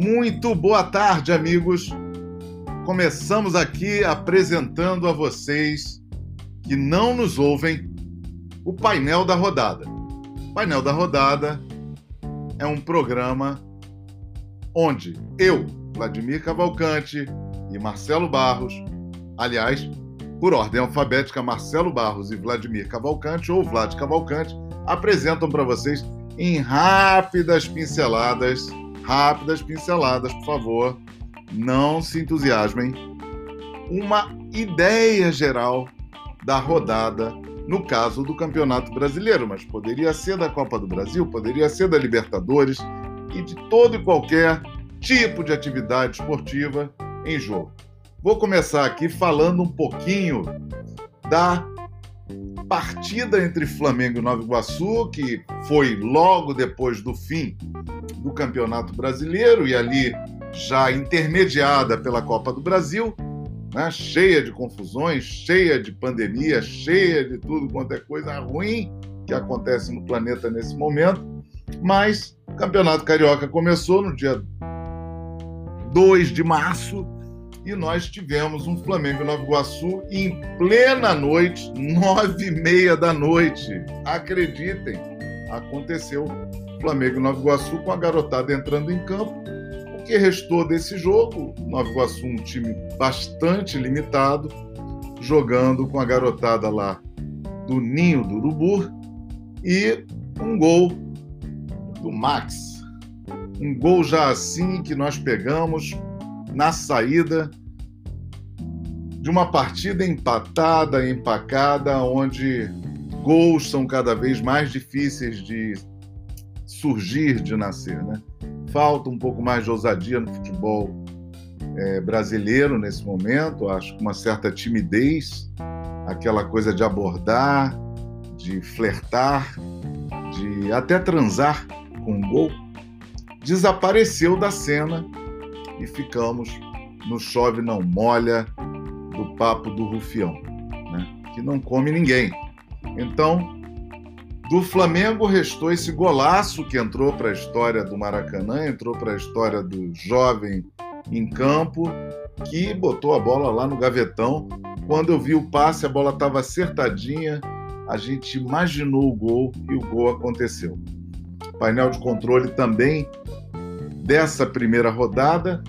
Muito boa tarde, amigos. Começamos aqui apresentando a vocês que não nos ouvem o painel da rodada. O painel da rodada é um programa onde eu, Vladimir Cavalcante e Marcelo Barros, aliás, por ordem alfabética, Marcelo Barros e Vladimir Cavalcante, ou Vlad Cavalcante, apresentam para vocês em rápidas pinceladas, rápidas pinceladas, por favor, não se entusiasmem, uma ideia geral da rodada no caso do Campeonato Brasileiro, mas poderia ser da Copa do Brasil, poderia ser da Libertadores e de todo e qualquer tipo de atividade esportiva em jogo. Vou começar aqui falando um pouquinho da partida entre Flamengo e Nova Iguaçu, que foi logo depois do fim do Campeonato Brasileiro e ali já intermediada pela Copa do Brasil né? cheia de confusões, cheia de pandemia, cheia de tudo quanto é coisa ruim que acontece no planeta nesse momento. Mas o Campeonato Carioca começou no dia 2 de março e nós tivemos um Flamengo Nova Iguaçu em plena noite, nove e meia da noite. Acreditem, aconteceu. Flamengo Nova Iguaçu com a garotada entrando em campo. Que restou desse jogo, Nova Iguaçu, um time bastante limitado, jogando com a garotada lá do Ninho do Urubu e um gol do Max. Um gol já assim que nós pegamos na saída de uma partida empatada, empacada, onde gols são cada vez mais difíceis de surgir, de nascer, né? falta um pouco mais de ousadia no futebol é, brasileiro nesse momento, acho que uma certa timidez, aquela coisa de abordar, de flertar, de até transar com gol, desapareceu da cena e ficamos no chove não molha do papo do rufião, né? que não come ninguém. Então, do Flamengo restou esse golaço que entrou para a história do Maracanã, entrou para a história do jovem em campo, que botou a bola lá no gavetão. Quando eu vi o passe, a bola estava acertadinha, a gente imaginou o gol e o gol aconteceu. painel de controle também dessa primeira rodada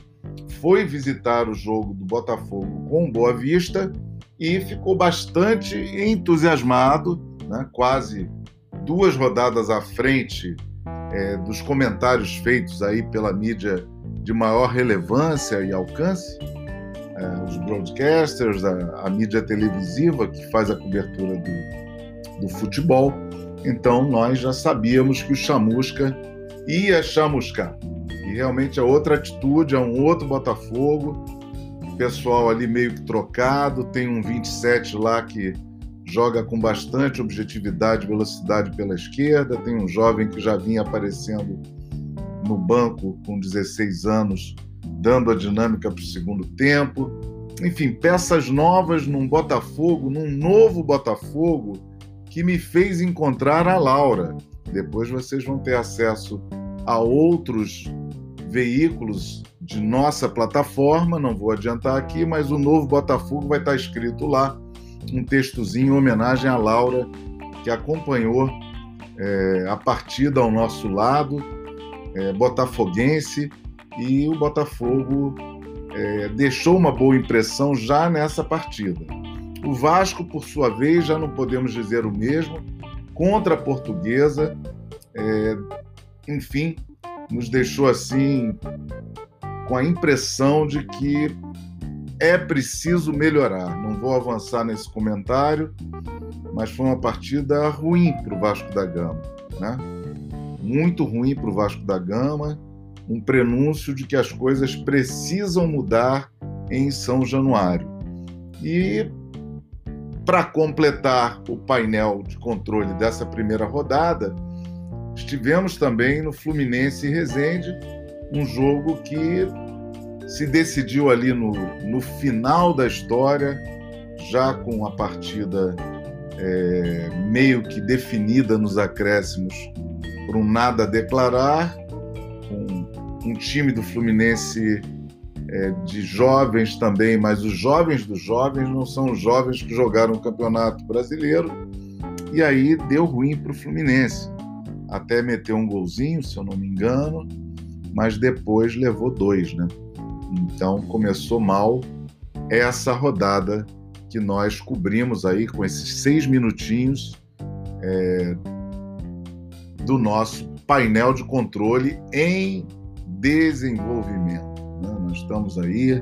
foi visitar o jogo do Botafogo com Boa Vista e ficou bastante entusiasmado, né? quase duas rodadas à frente é, dos comentários feitos aí pela mídia de maior relevância e alcance, é, os broadcasters, a, a, mídia televisiva que faz a cobertura do, do futebol. Então nós já sabíamos que o Chamusca ia chamuscar. E realmente é outra atitude, é um outro Botafogo. Pessoal ali meio que trocado, tem um 27 lá que joga com bastante objetividade e velocidade pela esquerda. Tem um jovem que já vinha aparecendo no banco com 16 anos, dando a dinâmica para o segundo tempo. Enfim, peças novas num Botafogo, num novo Botafogo, que me fez encontrar a Laura. Depois vocês vão ter acesso a outros veículos de nossa plataforma, não vou adiantar aqui, mas o novo Botafogo vai estar escrito lá um textozinho em homenagem à Laura, que acompanhou é, a partida ao nosso lado, é, botafoguense, e o Botafogo é, deixou uma boa impressão já nessa partida. O Vasco, por sua vez, já não podemos dizer o mesmo, contra a Portuguesa, é, enfim, nos deixou assim com a impressão de que é preciso melhorar. Não vou avançar nesse comentário, mas foi uma partida ruim para o Vasco da Gama, né? Muito ruim para o Vasco da Gama, um prenúncio de que as coisas precisam mudar em São Januário. E para completar o painel de controle dessa primeira rodada, estivemos também no Fluminense e Resende, um jogo que se decidiu ali no, no final da história, já com a partida é, meio que definida nos acréscimos por um nada a declarar, com um time do Fluminense é, de jovens também, mas os jovens dos jovens não são os jovens que jogaram o Campeonato Brasileiro. E aí deu ruim para o Fluminense. Até meteu um golzinho, se eu não me engano, mas depois levou dois, né? Então começou mal essa rodada que nós cobrimos aí com esses seis minutinhos é, do nosso painel de controle em desenvolvimento. Né? Nós estamos aí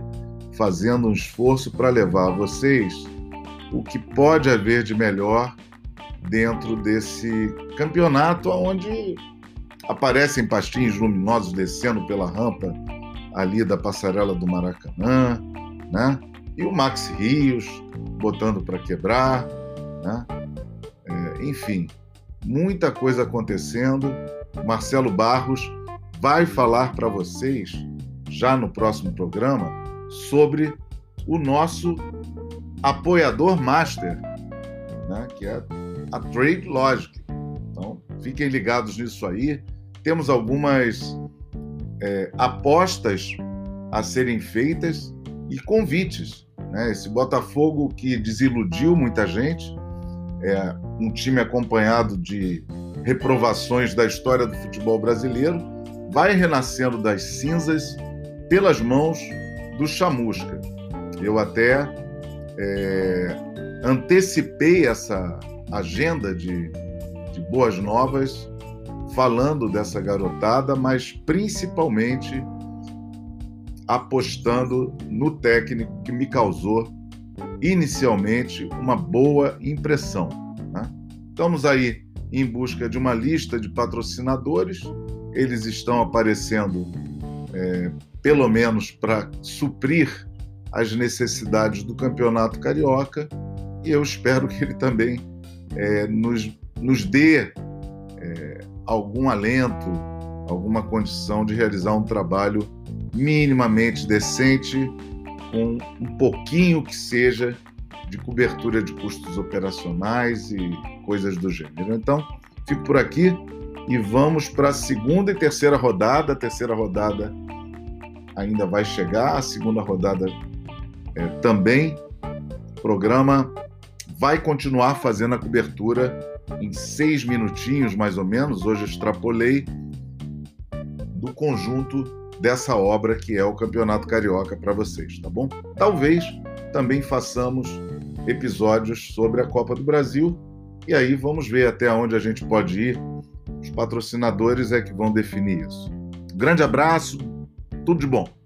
fazendo um esforço para levar a vocês o que pode haver de melhor dentro desse campeonato onde aparecem pastinhos luminosos descendo pela rampa ali da passarela do Maracanã, né? E o Max Rios botando para quebrar, né? É, enfim, muita coisa acontecendo. Marcelo Barros vai falar para vocês já no próximo programa sobre o nosso apoiador master, né? Que é a Trade Logic. Então, fiquem ligados nisso aí. Temos algumas é, apostas a serem feitas e convites. Né? Esse Botafogo que desiludiu muita gente, é um time acompanhado de reprovações da história do futebol brasileiro, vai renascendo das cinzas pelas mãos do Chamusca. Eu até é, antecipei essa agenda de, de boas novas falando dessa garotada, mas principalmente apostando no técnico que me causou inicialmente uma boa impressão. Né? Estamos aí em busca de uma lista de patrocinadores, eles estão aparecendo é, pelo menos para suprir as necessidades do campeonato carioca e eu espero que ele também é, nos, nos dê algum alento, alguma condição de realizar um trabalho minimamente decente, com um pouquinho que seja de cobertura de custos operacionais e coisas do gênero. Então, fico por aqui e vamos para a segunda e terceira rodada. A terceira rodada ainda vai chegar, a segunda rodada é, também. O programa vai continuar fazendo a cobertura em seis minutinhos, mais ou menos. Hoje extrapolei do conjunto dessa obra que é o Campeonato Carioca para vocês, tá bom? Talvez também façamos episódios sobre a Copa do Brasil e aí vamos ver até onde a gente pode ir. Os patrocinadores é que vão definir isso. Grande abraço, tudo de bom.